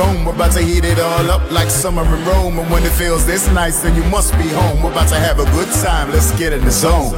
Phone. We're about to heat it all up like summer in Rome. And when it feels this nice, then you must be home. We're about to have a good time, let's get in the zone.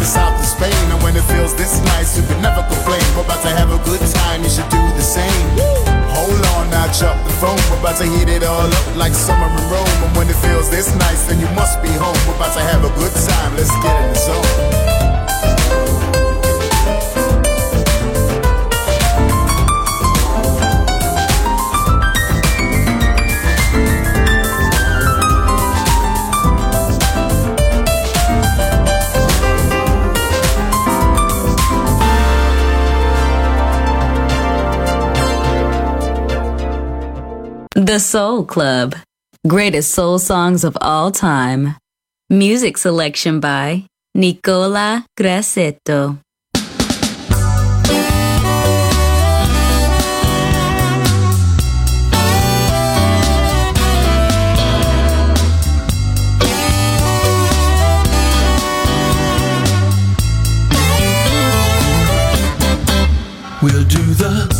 The south of Spain. And when it feels this nice, you can never complain. We're about to have a good time, you should do the same. Hold on, now drop the phone. We're about to heat it all up like summer in Rome. And when it feels this nice, then you must be home. We're about to have a good time, let's get in the zone. The Soul Club. Greatest soul songs of all time. Music selection by Nicola Grassetto. We'll do the